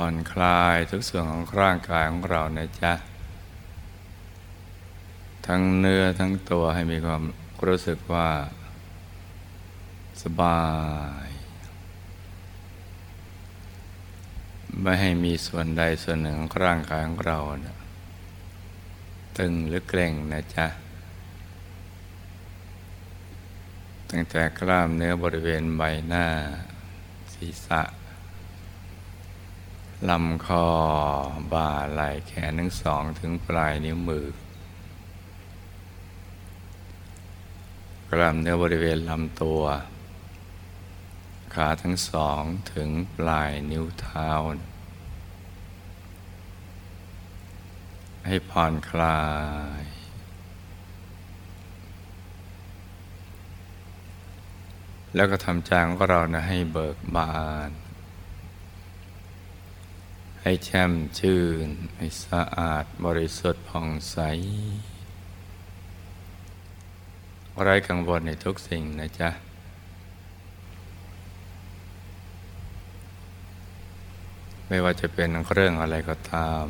ผ่อนคลายทุกส่วนของร่างกายของเรานะจ๊ะ ทั้งเนื้อทั้งตัวให้มีความรู้สึกว่า สบาย ไม่ให้มีส่วนใดส่วนหนึ่งของร่างกายของเรานะตึงหรือเกร็งนะจ๊ะ ตั้งแต่กล้ามเนื้อบริเวณใบหน้าศีรษะ ลำคอบ่าไหล่แขนทั้งสองถึงปลายนิ้วมือกล้ามเนื้อบริเวณลำตัว ขาทั้งสองถึงปลายนิ้วเท้า ให้ผ่อนคลาย แล้วก็ทำใจของเรานะให้เบิกบาน ให้แช่มชื่น ให้สะอาดบริสุทธิ์ผ่องใสไร้กังวลในทุกสิ่งนะจ๊ะ ไม่ว่าจะเป็นเรื่องอะไรก็ตาม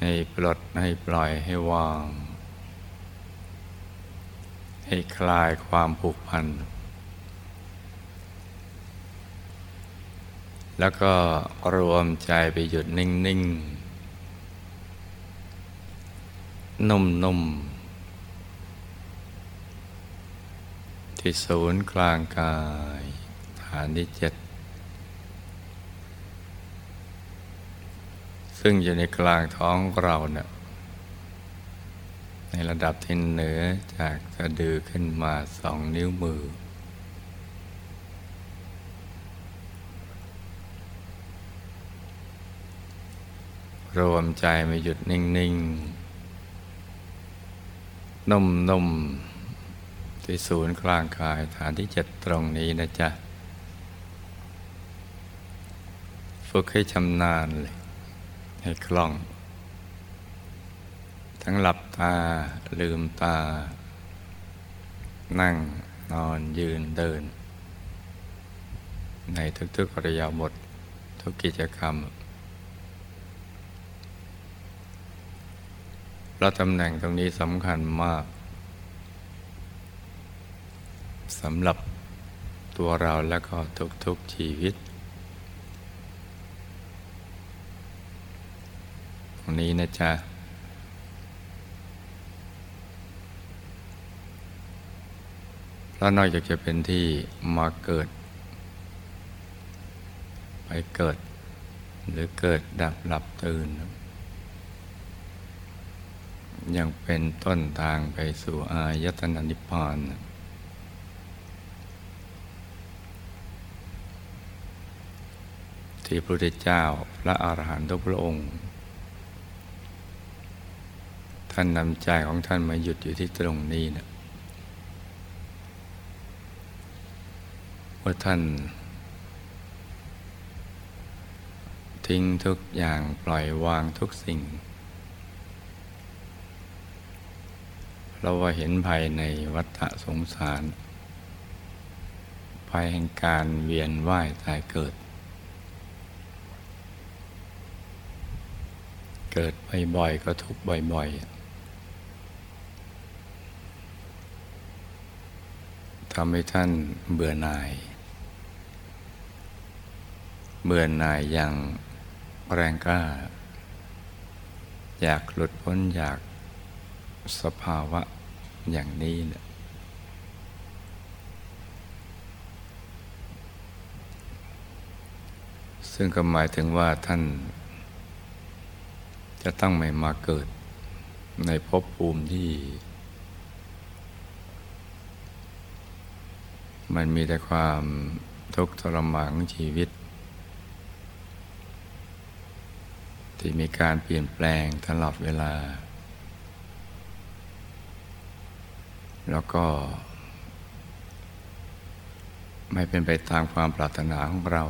ให้ปลดให้ปล่อยให้วาง ให้คลายความผูกพัน แล้วก็รวมใจไปหยุดนิ่งๆนุ่มๆที่ศูนย์กลางกายฐานที่เจ็ดซึ่งอยู่ในกลางท้องเราเนะ่ยในระดับที่เหนือจากสะดือขึ้นมาสองนิ้วมือ รวมใจมาหยุดนิ่ง ๆ นุ่ม ๆ ที่ศูนย์กลางกายฐานที่เจ็ดตรงนี้นะจ๊ะ ฝึกให้ชำนาญเลย ให้คล่อง ทั้งหลับตาลืมตา นั่งนอนยืนเดิน ในทุกๆอริยบททุกกิจกรรม ราะตำแหน่งตรงนี้สำคัญมากสำหรับตัวเราและก็ทุกๆชีวิต ตรงนี้นะจ๊ะเพราะนอกจากจะเป็นที่มาเกิด ไปเกิด หรือเกิดดับหลับตื่น ยังเป็นต้นทางไปสู่อายตนะนิพพานที่พระพุทธเจ้าพระอาหารหันตุพระองค์ ท่านนำใจของท่านมาหยุดอยู่ที่ตรงนี้นะว่าท่าน ทิ้งทุกอย่างปล่อยวางทุกสิ่ง เราว่าเห็นภัยในวัฏสงสาร ภัยแห่งการเวียนว่ายตายเกิด เกิดบ่อยๆก็ทุกบ่อยๆทำให้ท่านเบื่อหน่าย เบื่อหน่ายอย่างแรงกล้า อยากหลุดพ้นอยาก สภาวะอย่างนี้เนี่ยซึ่งก็หมายถึงว่าท่าน จะต้องไม่มาเกิดในภพภูมิที่ มันมีแต่ความทุกข์ทรมารของชีวิต ที่มีการเปลี่ยนแปลงตลอดเวลา แล้วก็ ไม่เป็นไปตามความปรารถนาของเรา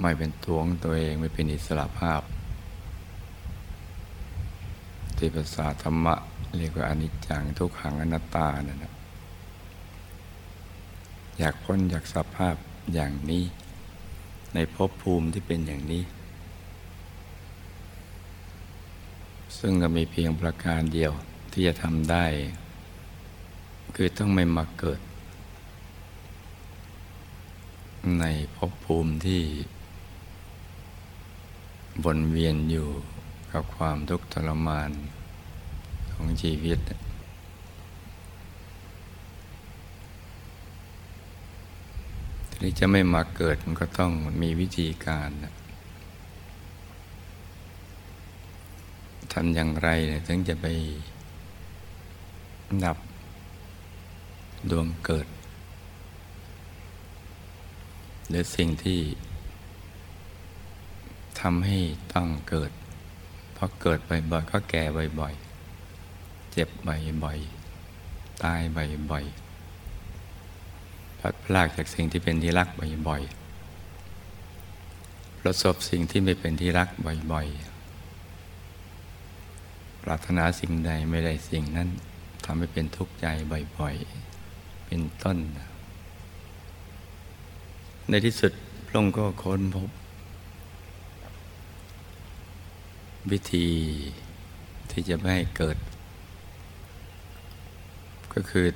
ไม่เป็นตัวของตัวเองไม่เป็นอิสระภาพ ที่ภาษาธรรมะเรียกว่าอนิจจังทุกขังอนัตตานั่นนะอยากพ้นจากสภาพอย่างนี้ ในภพภูมิที่เป็นอย่างนี้ ซึ่งก็มีเพียงประการเดียว ที่จะทำได้ คือต้องไม่มาเกิด ในภพภูมิที่วนเวียนอยู่กับความทุกข์ทรมานของชีวิต ทีนี้จะไม่มาเกิดมันก็ต้องมีวิธีการทำอย่างไรถึงจะไป นับ ดวงเกิด หรือสิ่งที่ทำให้ต้องเกิด เพราะเกิดบ่อยๆก็แก่บ่อยๆ เจ็บบ่อยๆ ตายบ่อยๆพลัดพรากจากสิ่งที่เป็นที่รักบ่อยๆ ประสบสิ่งที่ไม่เป็นที่รักบ่อยๆ ปรารถนาสิ่งใดไม่ได้สิ่งนั้นำให้เป็นทุกข์ใจบ่อยๆ เป็นต้น ในที่สุดพระองค์ก็ค้นพบ วิธีที่จะไม่ให้เกิด ก็คือ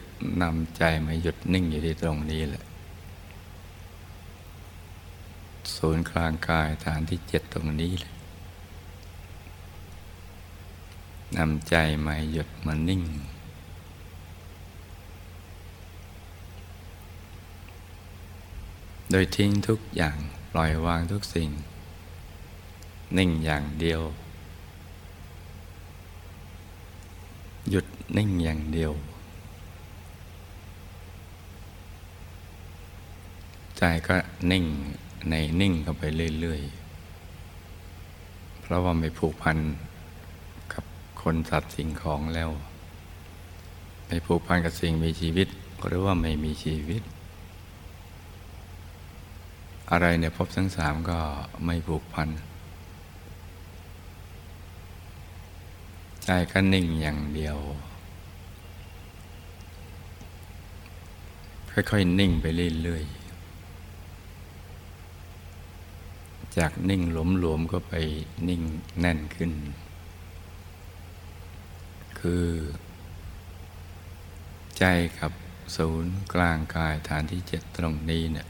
นำใจมาหยุดนิ่งอยู่ที่ตรงนี้แหละ ศูนย์กลางกายฐานที่เจ็ดตรงนี้แหละนำใจมาหยุดมานิ่ง โดยทิ้งทุกอย่างปล่อยวางทุกสิ่ง นิ่งอย่างเดียว หยุดนิ่งอย่างเดียว ใจก็นิ่งในนิ่งเข้าไปเรื่อย ๆ เพราะว่าไม่ผูกพันกับคนสัตว์สิ่งของแล้ว ไม่ผูกพันกับสิ่งมีชีวิตหรือว่าไม่มีชีวิต อะไรเนี่ยพบทั้งสามก็ไม่ผูกพันใจก็นิ่งอย่างเดียว ค่อยๆนิ่งไปเรื่อยๆ จากนิ่งหลวมๆก็ไปนิ่งแน่นขึ้น คือ ใจกับศูนย์กลางกายฐานที่เจ็ดตรงนี้เนี่ย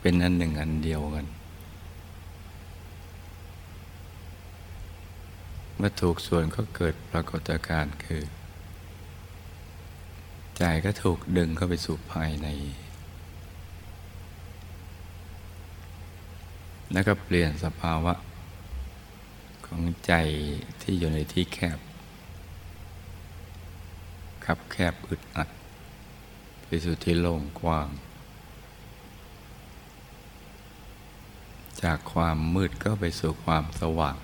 เป็นอันหนึ่งอันเดียวกัน เมื่อถูกส่วนก็เกิดปรากฏการณ์คือ ใจก็ถูกดึงเข้าไปสู่ภายใน แล้วก็เปลี่ยนสภาวะ ของใจที่อยู่ในที่แคบ ขับแคบอึดอัด ไปสู่ที่โล่งกว้าง จากความมืดก็ไปสู่ความสว่าง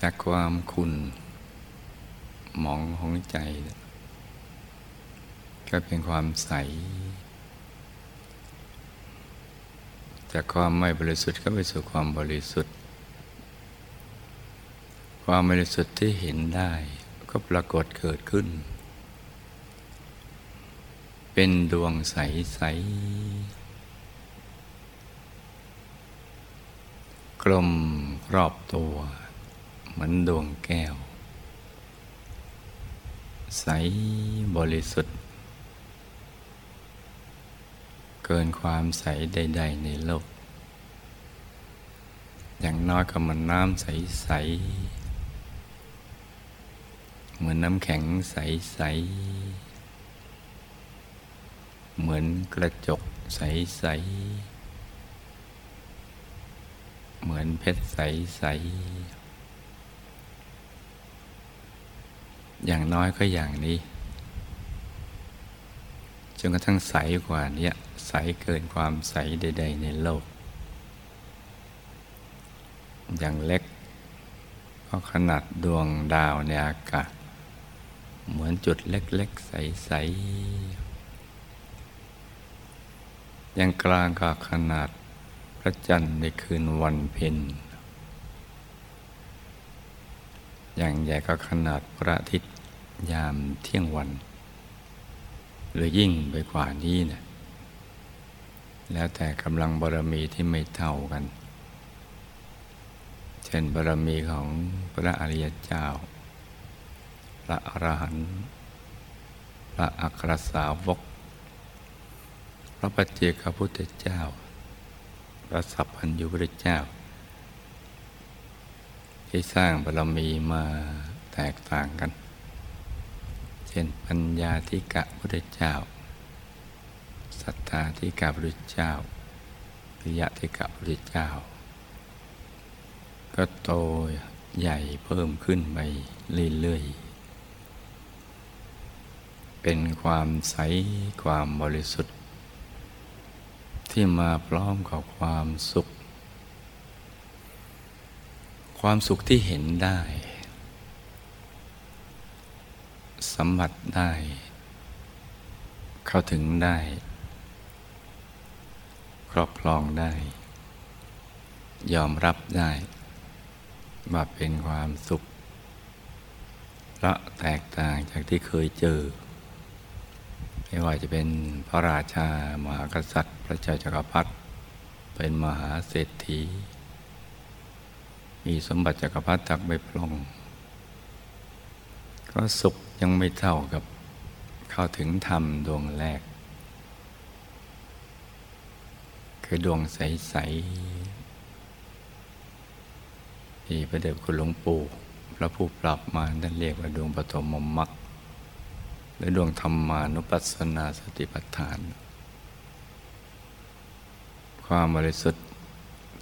จากความคุณหมองของใจ ก็เป็นความใส จากความไม่บริสุทธิ์ก็ไปสู่ความบริสุทธิ์ ความบริสุทธิ์ที่เห็นได้ก็ปรากฏเกิดขึ้น เป็นดวงใสใสกลมรอบตัว เหมือนดวงแก้ว ใสบริสุทธิ์ เกินความใสใด ๆ ในโลก อย่างน้อยก็เหมือนน้ำใส ๆ เหมือนน้ำแข็งใส ๆ เหมือนกระจกใส ๆ เหมือนเพชรใส ๆ อย่างน้อยก็อย่างนี้ จนกระทั่งใสกว่านี้ใสเกินความใสใด ๆ ในโลก อย่างเล็กก็ขนาดดวงดาวในอากาศ เหมือนจุดเล็ก ๆ ใส ๆ ย่างกลางก็ขนาดพระจันทร์ในคืนวันเพ็ญอย่างใหญ่ก็ขนาดพระอาทิตย์ยามเที่ยงวัน หรือยิ่งไปกว่านี้เนะี่ยแล้วแต่กำลังบารมีที่ไม่เท่ากัน เช่นบารมีของพระอริยเจ้า พระอรหันต์พระอัครสาวก พระปัจเจกพุทธเจ้า พระสัพพัญญูพุทธเจ้า ที่สร้างบารมีมาแตกต่างกัน เช่นปัญญาธิกะพุทธเจ้าศรัทธาธิกาพระเจ้าวิยะธิกาพระเจ้า ก็โตใหญ่เพิ่มขึ้นไปเรื่อยๆเป็นความใสความบริสุทธิ์ ที่มาพร้อมกับความสุข ความสุขที่เห็นได้ สัมผัสได้ เข้าถึงได้ ครอบครองได้ ยอมรับได้ว่าเป็นความสุขละแตกต่างจากที่เคยเจอ ไม่ว่าจะเป็นพระราชา มหากษัตริย์ พระเจ้าจักรพรรดิเป็นมหาเศรษฐี มีสมบัติจักรพรรดิตักใบพลงก็สุขยังไม่เท่ากับเข้าถึงธรรมดวงแรก คือดวงใส ๆ ที่พระเดชคุณหลวงปู่ พระผู้ปรับมาท่านเรียกว่าดวงปฐมมรรค หรือดวงธรรมานุปัสสนาสติปัฏฐาน ความบริสุทธิ์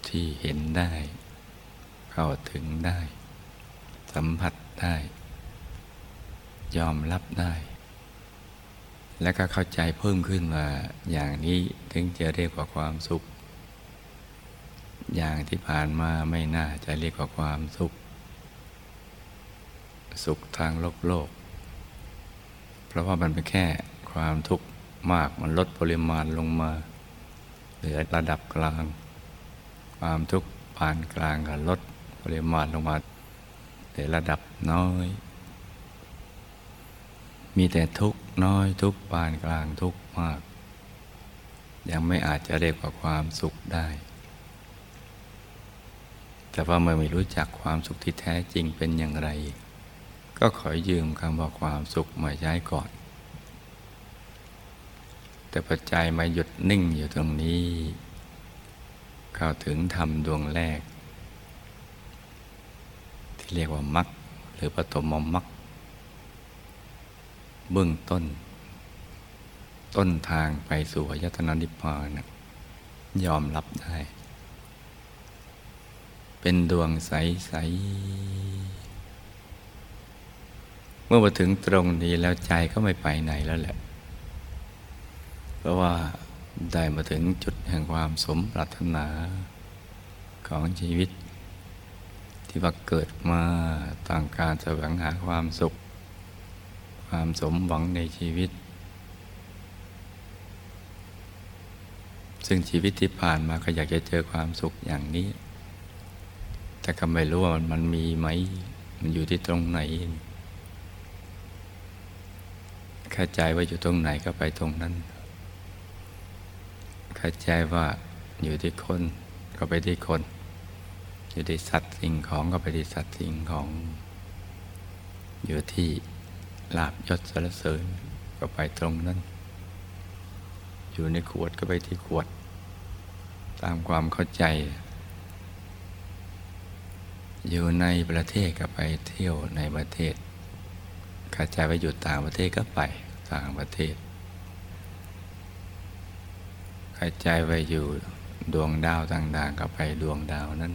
ที่เห็นได้ เข้าถึงได้ สัมผัสได้ ยอมรับได้ และก็เข้าใจเพิ่มขึ้นว่าอย่างนี้ถึงจะเรียกว่าความสุข อย่างที่ผ่านมาไม่น่าจะเรียกว่าความสุข สุขทางโลกโลก เพราะว่ามันเป็นแค่ความทุกข์มากมันลดปริมาณลงมา เหลือระดับกลาง ความทุกข์ปานกลางก็ลดปริมาณลงมาเหลือระดับน้อย มีแต่ทุกน้อยทุกปานกลางทุกมาก ยังไม่อาจจะเรียกว่าความสุขได้ แต่ว่าเมื่อไม่รู้จักความสุขที่แท้จริงเป็นอย่างไร ก็ขอยืมคำว่าความสุขมาใช้ก่อน แต่ปัจจัยมาหยุดนิ่งอยู่ตรงนี้ เข้าถึงธรรมดวงแรก ที่เรียกว่ามัคหรือปฐมมัคเบื้องต้น ต้นทางไปสู่ยตนานิพพานยอมรับได้ เป็นดวงใส ๆ เมื่อมาถึงตรงนี้แล้วใจก็ไม่ไปไหนแล้วแหละ เพราะว่าได้มาถึงจุดแห่งความสมปรารถนาของชีวิต ที่ว่าเกิดมาต่างการแสวงหาความสุข ความสมหวังในชีวิต ซึ่งชีวิตที่ผ่านมาก็อยากจะเจอความสุขอย่างนี้ แต่ก็ไม่รู้ว่ามันมีไหม มันอยู่ที่ตรงไหน เข้าใจว่าอยู่ตรงไหนก็ไปตรงนั้น เข้าใจว่าอยู่ที่คนก็ไปที่คน อยู่ที่สัตว์สิ่งของก็ไปที่สัตว์สิ่งของ อยู่ที่ลาบยศสรรเสริญก็ไปตรงนั้น อยู่ในขวดก็ไปที่ขวด ตามความเข้าใจ อยู่ในประเทศก็ไปเที่ยวในประเทศ เข้าใจว่าอยู่ต่างประเทศก็ไปต่างประเทศเข้าใจว่าอยู่ดวงดาวต่างๆก็ไปดวงดาวนั้น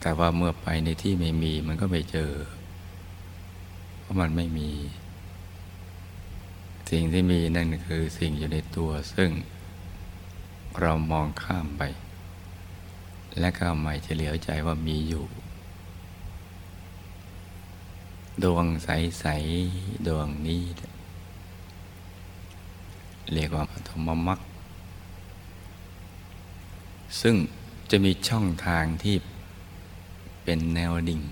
แต่ว่าเมื่อไปในที่ไม่มีมันก็ไม่เจอ เพราะมันไม่มี สิ่งที่มีนั่นคือสิ่งอยู่ในตัว ซึ่งเรามองข้ามไป และก็ไม่เฉลียวใจว่ามีอยู่ ดวงใส ๆ ดวงนี้ เรียกว่าธรรมมรรคซึ่งจะมีช่องทางที่เป็นแนวดิ่ง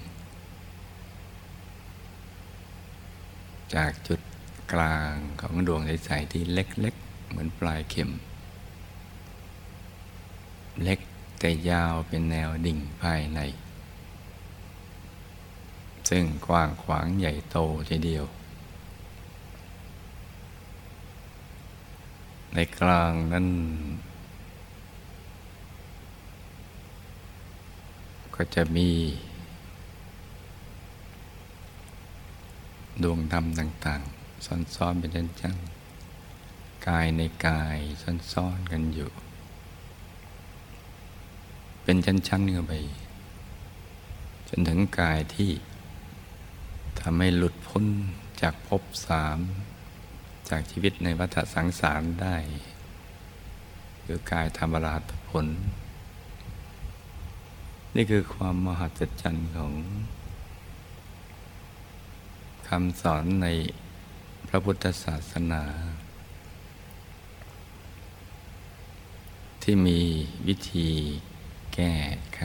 จากจุดกลางของดวงใส ๆ ที่เล็ก ๆ เหมือนปลายเข็ม เล็กแต่ยาวเป็นแนวดิ่งภายใน ซึ่งกว้างขวางใหญ่โตทีเดียว ในกลางนั้น ก็จะมี ดวงธรรมต่าง ๆ ซ้อนๆเป็นชั้นๆกายในกายซ้อนๆกันอยู่ เป็นชั้นๆกันไปจนถึงกายที่ ทำให้หลุดพ้นจากภพสาม จากชีวิตในวัฏสังสารได้ คือกายธรรมราชผล นี่คือความมหัศจรรย์ของคำสอนในพระพุทธศาสนา ที่มีวิธีแก้ไข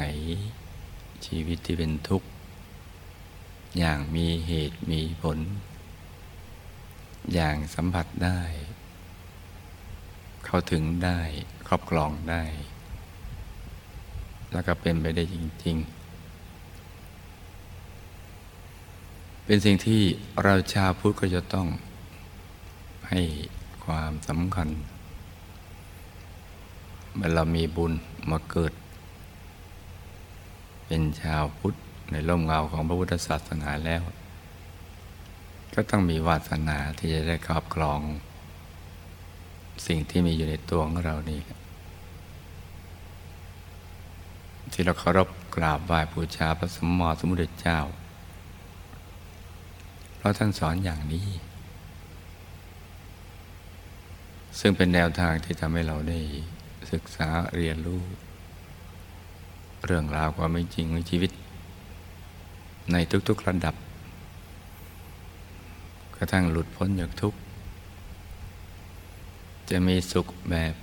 ชีวิตที่เป็นทุกข์ อย่างมีเหตุมีผล อย่างสัมผัสได้ เข้าถึงได้ครอบครองได้ แล้วก็เป็นไปได้จริง ๆ เป็นสิ่งที่เราชาวพุทธก็จะต้องให้ความสำคัญเมื่อเรามีบุญมาเกิด เป็นชาวพุทธ ในร่มเงาของพระพุทธศาสนาแล้ว ก็ต้องมีวาสนาที่จะได้ครอบครอง สิ่งที่มีอยู่ในตัวของเรานี่ที่เราเคารพกราบไหว้บูชาพระสมมติสมุทรเจ้า เพราะท่านสอนอย่างนี้ ซึ่งเป็นแนวทางที่ทำให้เราได้ศึกษาเรียนรู้ เรื่องราวความเป็นจริงของชีวิต ในทุกๆระดับ กระทั่งหลุดพ้นจากทุกข์ จะมีสุขแบบ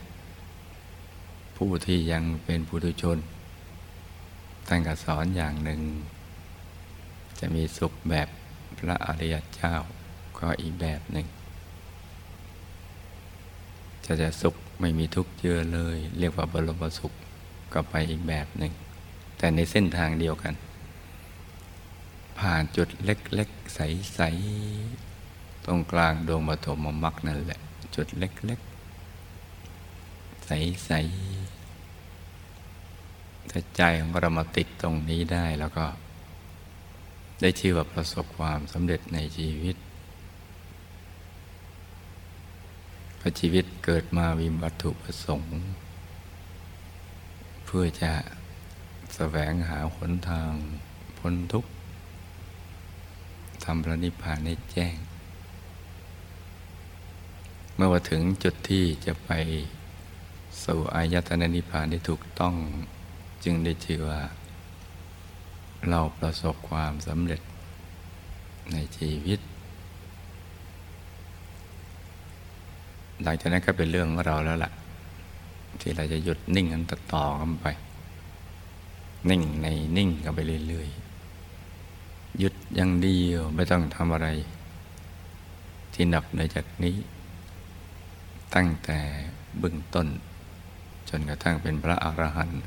ผู้ที่ยังเป็นปุถุชนท่านก็สอนอย่างหนึ่ง จะมีสุขแบบพระอริยเจ้าก็อีกแบบหนึ่ง จะจะสุขไม่มีทุกข์เยอะเลย เรียกว่าบรมสุขก็ไปอีกแบบหนึ่ง แต่ในเส้นทางเดียวกัน ผ่านจุดเล็ก ๆ ใส ๆ ตรงกลางดวงปฐมมรรคนั่นแหละ จุดเล็ก ๆ ใส ๆ ถ้าใจของเรามาติดตรงนี้ได้แล้วก็ ได้ชื่อว่าประสบความสำเร็จในชีวิตพระชีวิตเกิดมาวิมวัตถุประสงค์ เพื่อจะแสวงหาหนทางพ้นทุกข์ ทำพระนิพพานให้แจ้ง เมื่อว่าถึงจุดที่จะไปสู่อายตนะนิพพานได้ถูกต้อง จึงได้ชื่อว่า เราประสบความสำเร็จในชีวิต หลังจากนั้นก็เป็นเรื่องของเราแล้วล่ะ ที่เราจะหยุดนิ่งกันต่อกันไป นิ่งในนิ่งกันไปเรื่อยๆ หยุดอย่างเดียวไม่ต้องทำอะไร ที่หนักในจากนี้ ตั้งแต่เบื้องต้น จนกระทั่งเป็นพระอรหันต์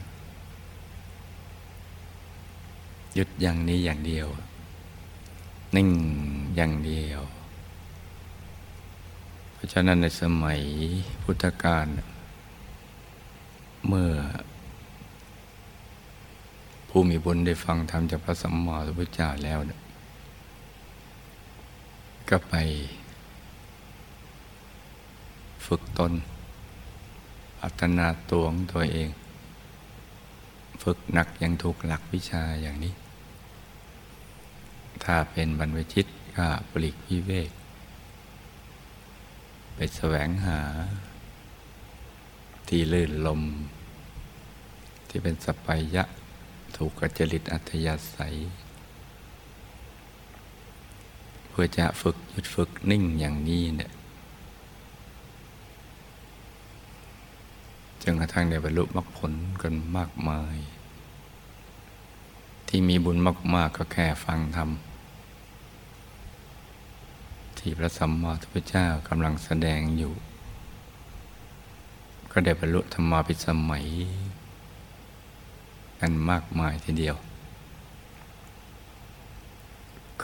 หยุดอย่างนี้อย่างเดียว นิ่งอย่างเดียว เพราะฉะนั้นในสมัยพุทธกาลเมื่อ ผู้มีบุญได้ฟังธรรมจากพระสัมมาสัมพุทธเจ้าแล้วก็ไป ฝึกตนพัฒนาตัวของตัวเอง ฝึกหนักยังถูกหลักวิชาอย่างนี้ ถ้าเป็นบรรพชิตก็ปลีกวิเวก ไปแสวงหา ที่ลื่นลม ที่เป็นสปายะ ถูกกจริตอัธยาศัย เพื่อจะฝึกหยุดฝึกนิ่งอย่างนี้เนี่ยจนกระทั่งได้บรรลุมรรคผลกันมากมาย ที่มีบุญมาก ๆ ก็แค่ฟังธรรม ที่พระสัมมาสัมพุทธเจ้ากำลังแสดงอยู่ ก็ได้บรรลุธรรมาภิสมัย กันมากมายทีเดียว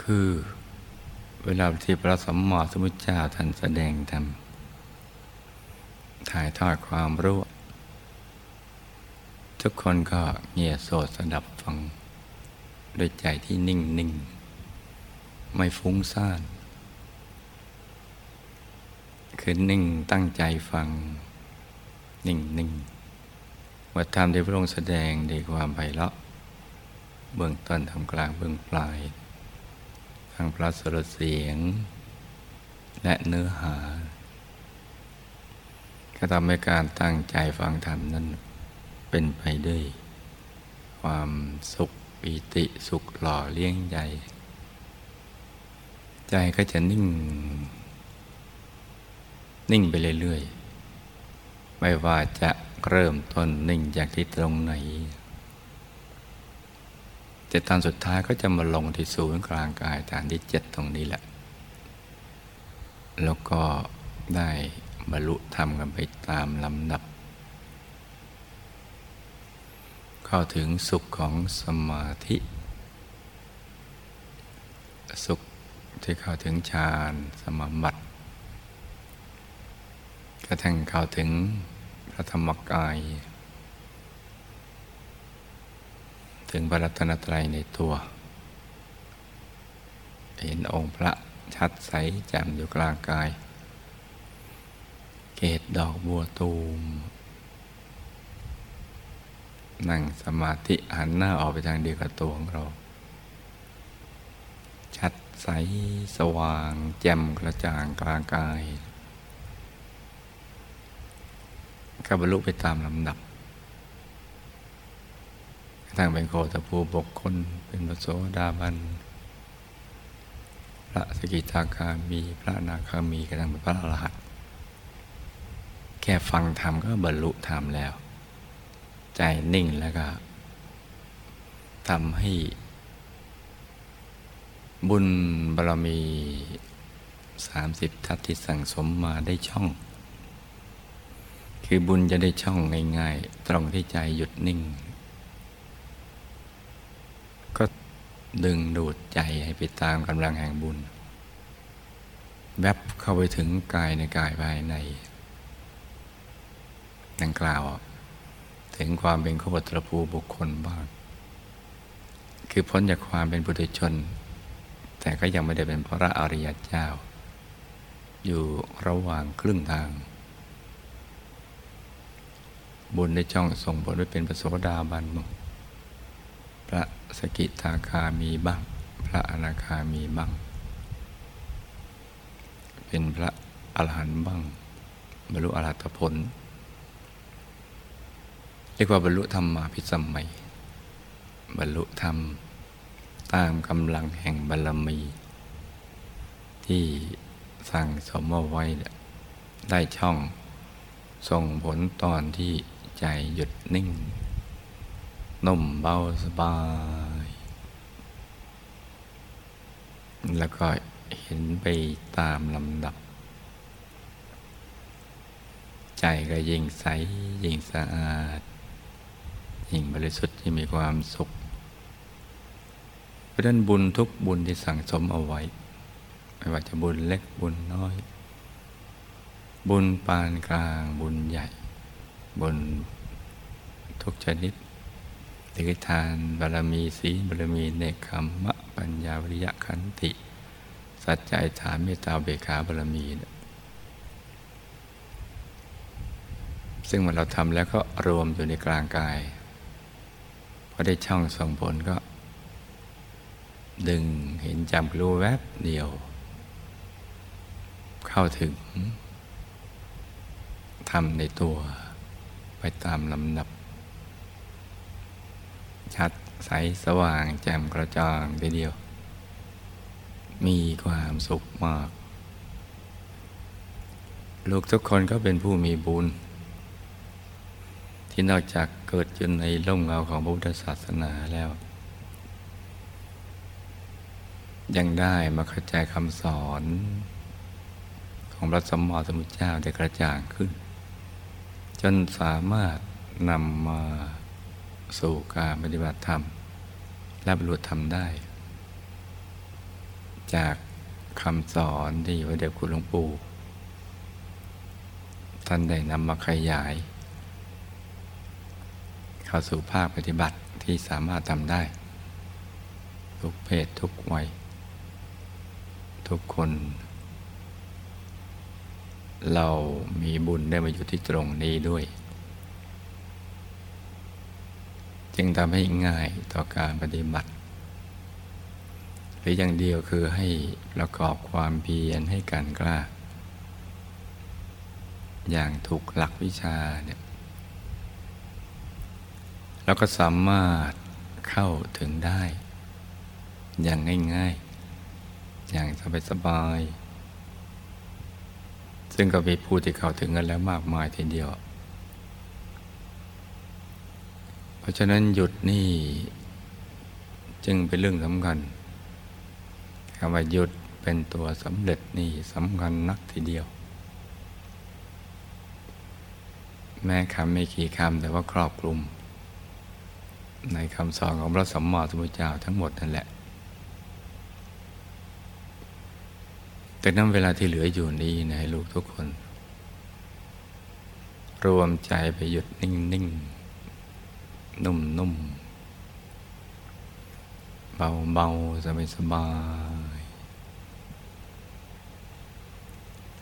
คือเวลาที่พระสัมมาสัมพุทธเจ้าท่านแสดงธรรมถ่ายทอดความรู้ ทุกคนก็เงียโสดสดับฟังด้วยใจที่นิ่งนิ่งไม่ฟุ้งซ่าน คือนิ่งตั้งใจฟัง นิ่งนิ่ง วัดธรรมที่พระองค์แสดงในความไพเราะเบื้องต้นทำกลางเบื้องปลาย ทางพระสรเสียง และเนื้อหา ก็ทำให้การตั้งใจฟังธรรมนั้น เป็นไปด้วย ความสุขปิติสุขหล่อเลี้ยงใจ ใจก็จะนิ่ง นิ่งไปเรื่อยๆ ไม่ว่าจะ เริ่มต้นนิ่งจากที่ตรงไหนแต่ตอนสุดท้ายก็จะมาลงที่ศูนย์กลางกายฐานที่เจ็ดตรงนี้แหละ แล้วก็ได้บรรลุธรรมกันไปตามลำดับ เข้าถึงสุขของสมาธิ สุขที่เข้าถึงฌานสมาบัติกระทั่งเข้าถึง ระธรรมกาย ถึงพระรัตนตรัยในตัว เห็นองค์พระชัดใสแจ่มอยู่กลางกาย เกตดอกบัวตูม นั่งสมาธิหันหน้าออกไปทางเดียวกับตัวของเรา ชัดใสสว่างแจ่มกระจ่างกลางกาย ก็บรรลุไปตามลำดับทางเป็นโคตภูบกคนเป็นพระโสดาบัน พระสกิทาคามี พระนาคามีกระทั่งเป็นพระอรหันต์แค่ฟังธรรมก็บรรลุธรรมแล้ว ใจนิ่งแล้วก็ทำให้บุญบารมีสามสิบทัศที่สั่งสมมาได้ช่อง คือบุญจะได้ช่องง่ายๆ ตรงที่ใจหยุดนิ่ง ก็ดึงดูดใจให้ไปตามกำลังแห่งบุญ แวบเข้าไปถึงกายในกายภายใน ดังกล่าว ถึงความเป็นโคตรภูบุคคลบ้าง คือพ้นจากความเป็นปุถุชน แต่ก็ยังไม่ได้เป็นพระอริยเจ้า อยู่ระหว่างครึ่งทาง บุญได้ช่องส่งผลไว้เป็นพระโสดาบันบ้างพระสกิทาคามีบ้าง พระอนาคามีบ้าง เป็นพระอรหันต์บ้างบรรลุอรหัตผลเรียกว่าบรรลุธรรมมาพิสัมมัย บรรลุธรรมตามกำลังแห่งบารมี ที่สั่งสมเอาไว้ได้ช่องส่งผลตอนที่ ใจหยุดนิ่ง นุ่มเบาสบาย แล้วก็เห็นไปตามลำดับ ใจก็ยิ่งใส ยิ่งสะอาด ยิ่งบริสุทธิ์ที่งมีความสุข เพราะนั้นบุญทุกบุญที่สั่งสมเอาไว้ ไม่ว่าจะบุญเล็กบุญน้อย บุญปานกลางบุญใหญ่ บุญทุกชนิดหรือทานบารมีศีลบารมีเนคขมมะ ปัญญาวิริยะขันติ สัจจะฐานเมตตาเบขาบารมีซึ่งมันเราทำแล้วก็รวมอยู่ในกลางกายพอได้ช่องส่งผลก็ ดึงเห็นจำรู้แวบเดียว เข้าถึงธรรมในตัว ไปตามลำดับ ชัดใสสว่างแจ่มกระจ่างทีเดียว มีความสุขมาก ลูกทุกคนก็เป็นผู้มีบุญ ที่นอกจากเกิดจนในร่มเงาของพระพุทธศาสนาแล้ว ยังได้มาเข้าใจคำสอน ของพระสมมอสมุทเจ้าได้กระจ่างขึ้น จนสามารถนำมาสู่การปฏิบัติธรรม และบรรลุธรรมได้ จากคำสอนที่พระเดชคุณหลวงปู่ท่านได้นำมาขยาย เข้าสู่ภาคปฏิบัติที่สามารถทำได้ ทุกเพศทุกวัย ทุกคน เรามีบุญได้มาอยู่ที่ตรงนี้ด้วย จึงทำให้ง่ายต่อการปฏิบัติ หรืออย่างเดียวคือให้ประกอบความเพียรให้การกล้า อย่างถูกหลักวิชาเนี่ยแล้วก็สามารถเข้าถึงได้ อย่างง่าย ๆ อย่างสบายๆ ซึ่งก็มีผู้ที่เข้าถึงกันแล้วมากมายทีเดียว เพราะฉะนั้นหยุดนี่จึงเป็นเรื่องสำคัญคำว่าหยุดเป็นตัวสำเร็จนี่สำคัญนักทีเดียว แม้คำไม่กี่คำแต่ว่าครอบคลุม ในคำสอนของพระสัมมาสัมพุทธเจ้าทั้งหมดนั่นแหละ แต่นั้นเวลาที่เหลืออยู่นี้นะให้ลูกทุกคน รวมใจไปหยุดนิ่งนิ่งนุ่มนุ่มเบาเบาสบายสบาย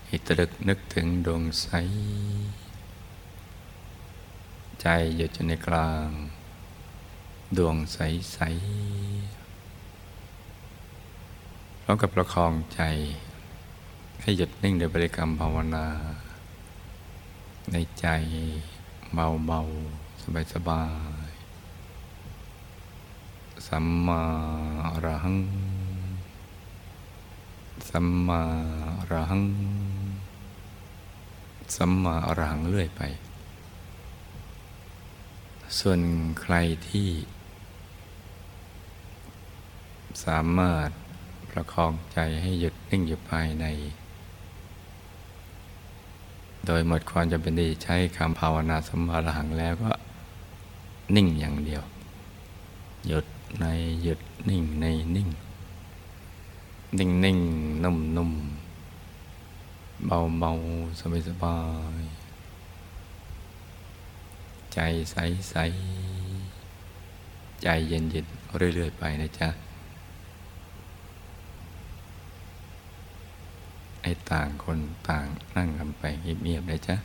ให้ตรึกนึกถึงดวงใส ใจหยุดอยู่ในกลาง ดวงใสใสพร้อมกับประคองใจ ให้หยุดนิ่งโดยบริกรรมภาวนา ในใจเบาเบาสบายสบายสัมมาอรหัง สัมมาอรหัง สัมมาอรหังเรื่อยไป ส่วนใครที่สามารถประคองใจให้หยุดนิ่งอยู่ภายใน โดยหมดความจำเป็นที่ใช้คำภาวนาสมาอรหังแล้วก็นิ่งอย่างเดียว หยุดในหยุดนิ่งในนิ่ง นิ่งนิ่งนุ่มนุ่มเบาเบาสบายสบายใจใสใสใจเย็นเย็นเรื่อยๆไปนะจ๊ะ ให้ต่างคนต่างนั่งกันไปเงียบๆเลยจ้ะ